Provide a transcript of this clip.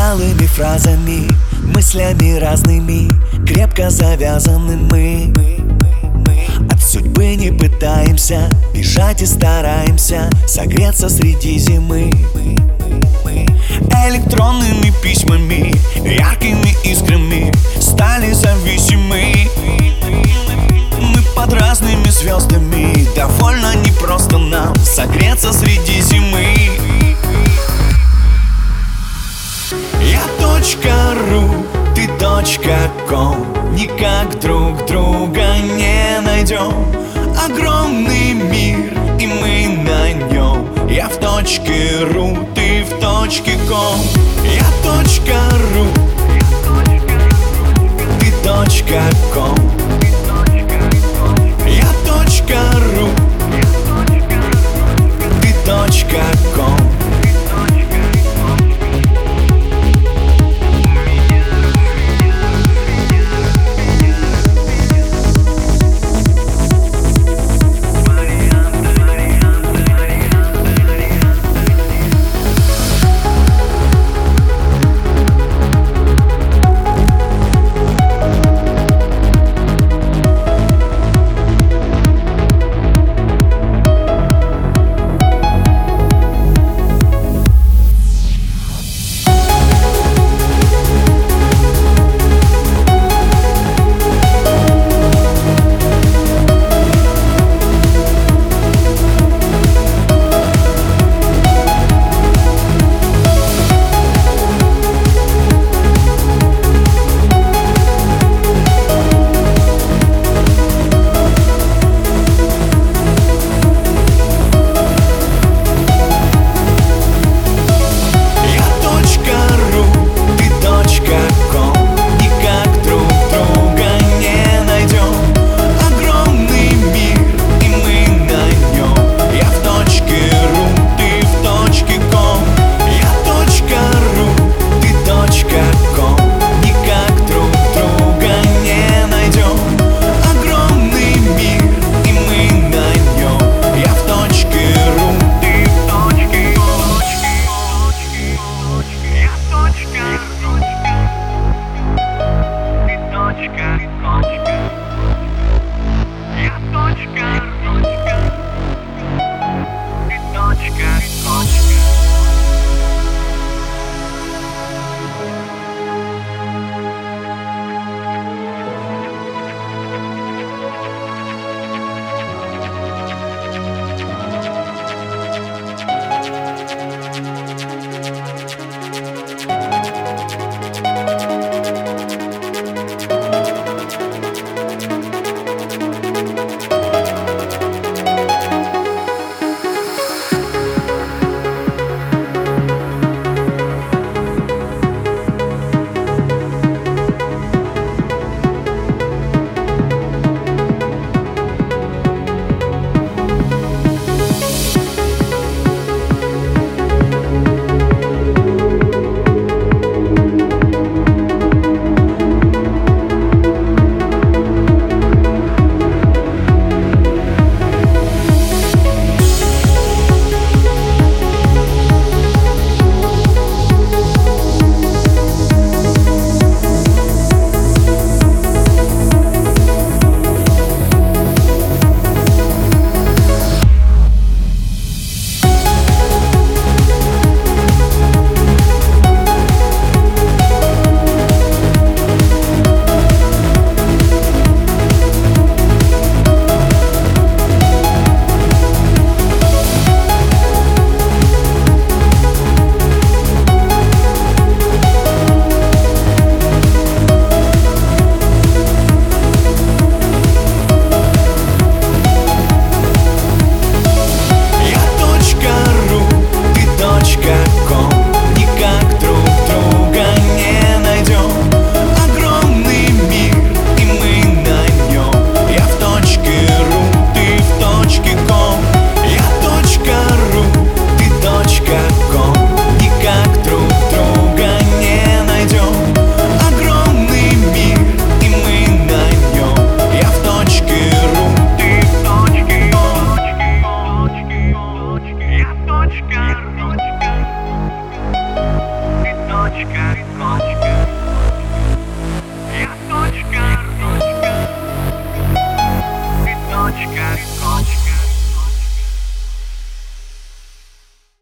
Запоздалыми фразами, мыслями разными Крепко завязаны мы. От судьбы не пытаемся Бежать и стараемся Согреться среди зимы. Электронными письмами Яркими искрами Стали зависимы. Мы под разными звездами Довольно непросто нам Согреться среди зимы ру, ты точка ком. Никак друг друга не найдем. Огромный мир, и мы на нем. Я в точке ру, ты в точке ком. Я точка ру, ты точка ком